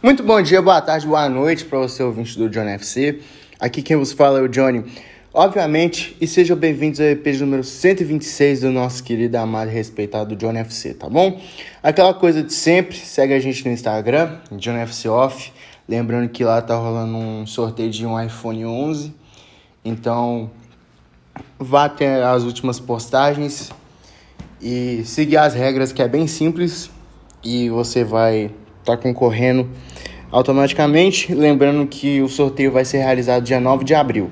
Muito bom dia, boa tarde, boa noite para você ouvinte do Johnny FC. Aqui quem vos fala é o Johnny. Obviamente, e sejam bem-vindos ao EP número 126 do nosso querido, amado e respeitado Johnny FC, tá bom? Aquela coisa de sempre, segue a gente no Instagram, Johnny FC Off. Lembrando que lá tá rolando um sorteio de um iPhone 11. Então, vá até as últimas postagens e seguir as regras que é bem simples e você vai tá concorrendo automaticamente. Lembrando que o sorteio vai ser realizado dia 9 de abril.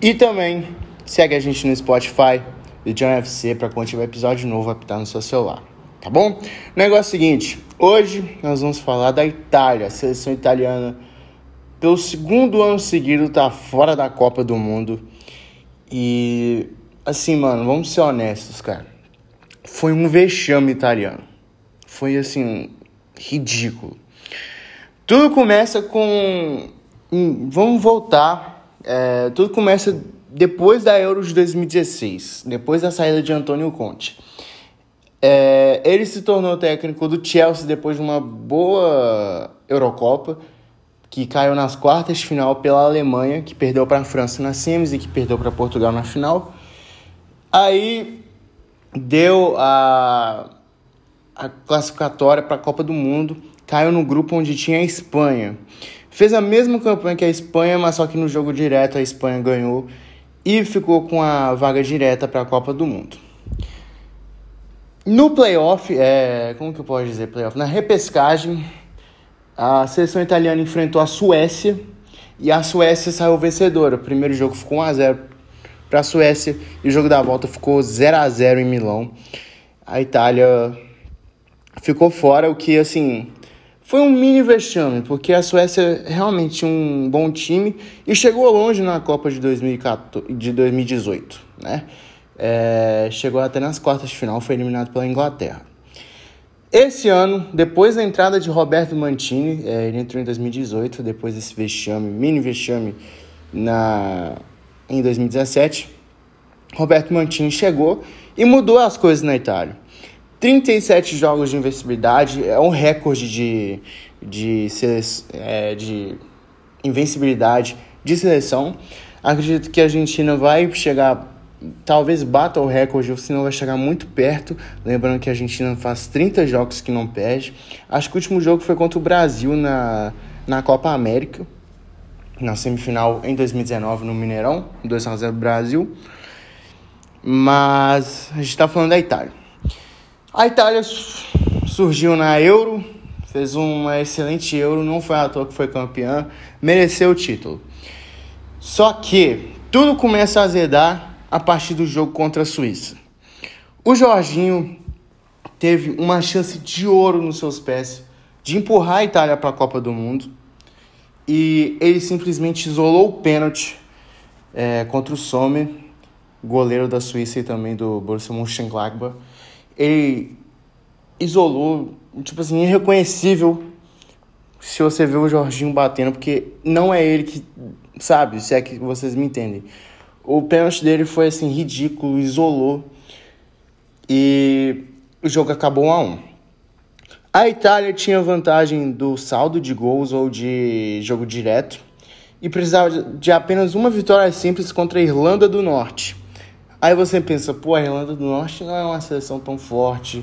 E também segue a gente no Spotify do John FC para quando tiver episódio novo apitar no seu celular. Tá bom? Negócio seguinte: hoje nós vamos falar da Itália. A seleção italiana, pelo segundo ano seguido, tá fora da Copa do Mundo. E assim, mano, vamos ser honestos, cara. Foi um vexame italiano. Foi assim, ridículo. Tudo começa com. Vamos voltar. É, tudo começa depois da Euro de 2016, depois da saída de Antônio Conte. É, ele se tornou técnico do Chelsea depois de uma boa Eurocopa, que caiu nas quartas de final pela Alemanha, que perdeu para a França na semis e que perdeu para Portugal na final. Aí deu a, a classificatória para a Copa do Mundo, caiu no grupo onde tinha a Espanha. Fez a mesma campanha que a Espanha, mas só que no jogo direto a Espanha ganhou e ficou com a vaga direta para a Copa do Mundo. No playoff, é, como que eu posso dizer playoff? Na repescagem, a seleção italiana enfrentou a Suécia e a Suécia saiu vencedora. O primeiro jogo ficou 1 a 0 para a Suécia e o jogo da volta ficou 0 a 0 em Milão. A Itália ficou fora, o que assim foi um mini vexame, porque a Suécia realmente tinha um bom time e chegou longe na Copa de, 2014, de 2018, né? É, chegou até nas quartas de final, foi eliminado pela Inglaterra. Esse ano, depois da entrada de Roberto Mantini, é, ele entrou em 2018, depois desse vexame, mini vexame na, em 2017, Roberto Mantini chegou e mudou as coisas na Itália. 37 jogos de invencibilidade é um recorde de, de, é, de invencibilidade de seleção. Acredito que a Argentina vai chegar, talvez bata o recorde, ou senão vai chegar muito perto. Lembrando que a Argentina faz 30 jogos que não perde. Acho que o último jogo foi contra o Brasil na, na Copa América na semifinal em 2019 no Mineirão, 2 a 0 Brasil. Mas a gente está falando da Itália. A Itália surgiu na Euro, fez uma excelente Euro, não foi à toa que foi campeã, mereceu o título. Só que tudo começa a azedar a partir do jogo contra a Suíça. O Jorginho teve uma chance de ouro nos seus pés de empurrar a Itália para a Copa do Mundo e ele simplesmente isolou o pênalti é, contra o Sommer, goleiro da Suíça e também do Borussia Mönchengladbach. Ele isolou, tipo assim, irreconhecível se você vê o Jorginho batendo, porque não é ele que, sabe, se é que vocês me entendem. O pênalti dele foi assim ridículo, isolou e o jogo acabou 1 a 1. A Itália tinha vantagem do saldo de gols ou de jogo direto e precisava de apenas uma vitória simples contra a Irlanda do Norte. Aí você pensa, pô, a Irlanda do Norte não é uma seleção tão forte,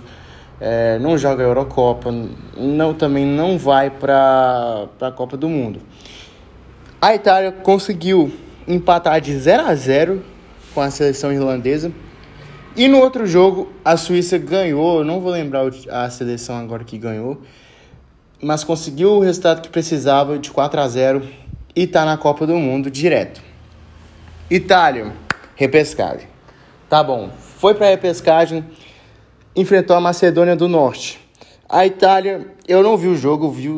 é, não joga a Eurocopa, não, também não vai para a Copa do Mundo. A Itália conseguiu empatar de 0 a 0 com a seleção irlandesa e no outro jogo, a Suíça ganhou, não vou lembrar a seleção agora que ganhou, mas conseguiu o resultado que precisava de 4 a 0 e está na Copa do Mundo direto. Itália, repescagem. Tá bom, foi para repescagem, enfrentou a Macedônia do Norte. A Itália, eu não vi o jogo, vi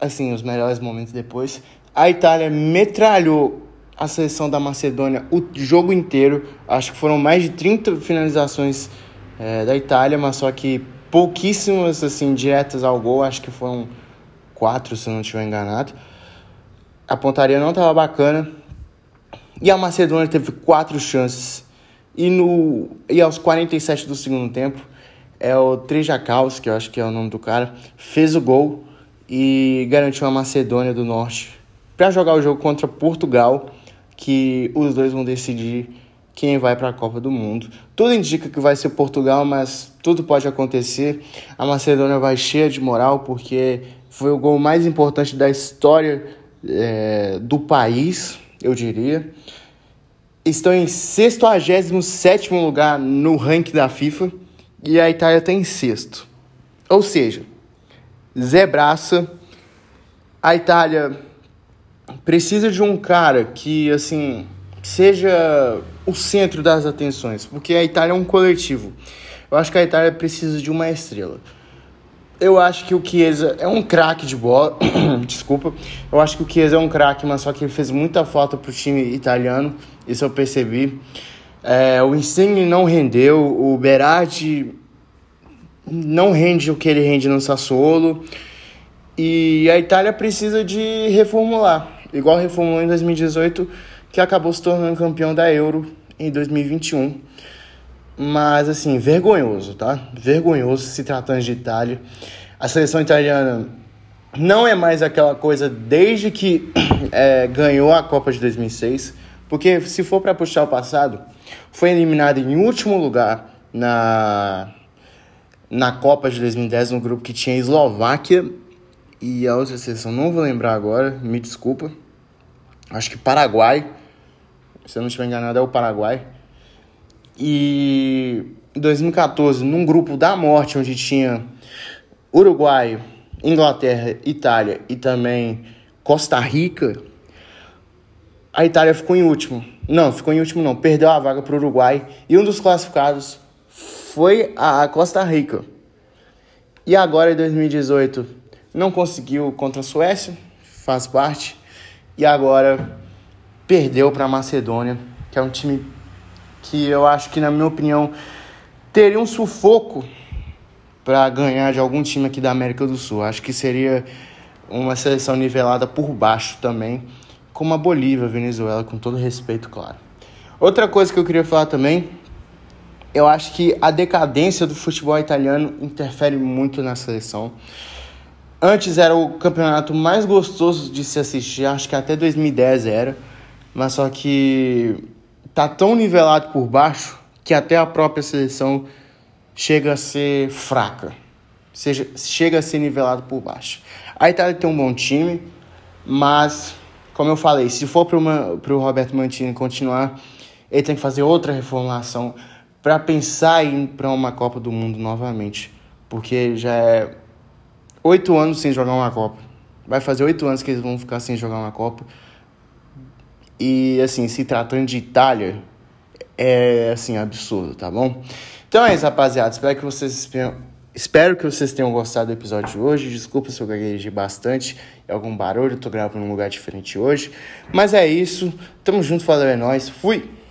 assim os melhores momentos depois. A Itália metralhou a seleção da Macedônia o jogo inteiro. Acho que foram mais de 30 finalizações é, da Itália, mas só que pouquíssimas assim diretas ao gol. Acho que foram quatro, se não estiver enganado. A pontaria não estava bacana. E a Macedônia teve quatro chances. E, no, e aos 47 do segundo tempo, é o Trejakaus, que eu acho que é o nome do cara, fez o gol e garantiu a Macedônia do Norte para jogar o jogo contra Portugal, que os dois vão decidir quem vai para a Copa do Mundo. Tudo indica que vai ser Portugal, mas tudo pode acontecer. A Macedônia vai cheia de moral porque foi o gol mais importante da história é, do país, eu diria. Estão em 67 lugar no ranking da FIFA e a Itália está em sexto. Ou seja, zebraça. A Itália precisa de um cara que, assim, seja o centro das atenções, porque a Itália é um coletivo. Eu acho que a Itália precisa de uma estrela. Eu acho que o Chiesa é um craque de bola. Desculpa. Eu acho que o Chiesa é um craque, mas só que ele fez muita falta pro time italiano. Isso eu percebi. É, o Insigne não rendeu. O Berardi não rende o que ele rende no Sassuolo. E a Itália precisa de reformular. Igual reformulou em 2018 que acabou se tornando campeão da Euro em 2021. Mas, assim, vergonhoso, tá? Vergonhoso se tratando de Itália. A seleção italiana não é mais aquela coisa desde que é, ganhou a Copa de 2006. Porque, se for para puxar o passado, foi eliminada em último lugar na, na Copa de 2010, no grupo que tinha Eslováquia e a outra seleção, não vou lembrar agora, me desculpa. Acho que Paraguai se eu não estiver enganado, é o Paraguai. E em 2014, num grupo da morte, onde tinha Uruguai, Inglaterra, Itália e também Costa Rica, a Itália ficou em último. Não, ficou em último não, perdeu a vaga para o Uruguai e um dos classificados foi a Costa Rica. E agora em 2018 não conseguiu contra a Suécia, faz parte. E agora perdeu para a Macedônia, que é um time que eu acho que, na minha opinião, teria um sufoco para ganhar de algum time aqui da América do Sul. Acho que seria uma seleção nivelada por baixo também, como a Bolívia, a Venezuela, com todo respeito, claro. Outra coisa que eu queria falar também, eu acho que a decadência do futebol italiano interfere muito na seleção. Antes era o campeonato mais gostoso de se assistir, acho que até 2010 era mas só que tá tão nivelado por baixo que até a própria seleção chega a ser fraca, seja, chega a ser nivelado por baixo. A Itália tem um bom time, mas, como eu falei, se for para o Roberto Mantini continuar, ele tem que fazer outra reformulação para pensar em para uma Copa do Mundo novamente, porque já é oito anos sem jogar uma Copa. Vai fazer oito anos que eles vão ficar sem jogar uma Copa. E assim, se tratando de Itália, é assim, absurdo, tá bom? Então é isso, rapaziada. Espero que vocês Espero que vocês tenham gostado do episódio de hoje. Desculpa se eu gaguejei bastante algum barulho, eu tô gravando num lugar diferente hoje. Mas é isso. Tamo junto, valeu, é nóis. Fui!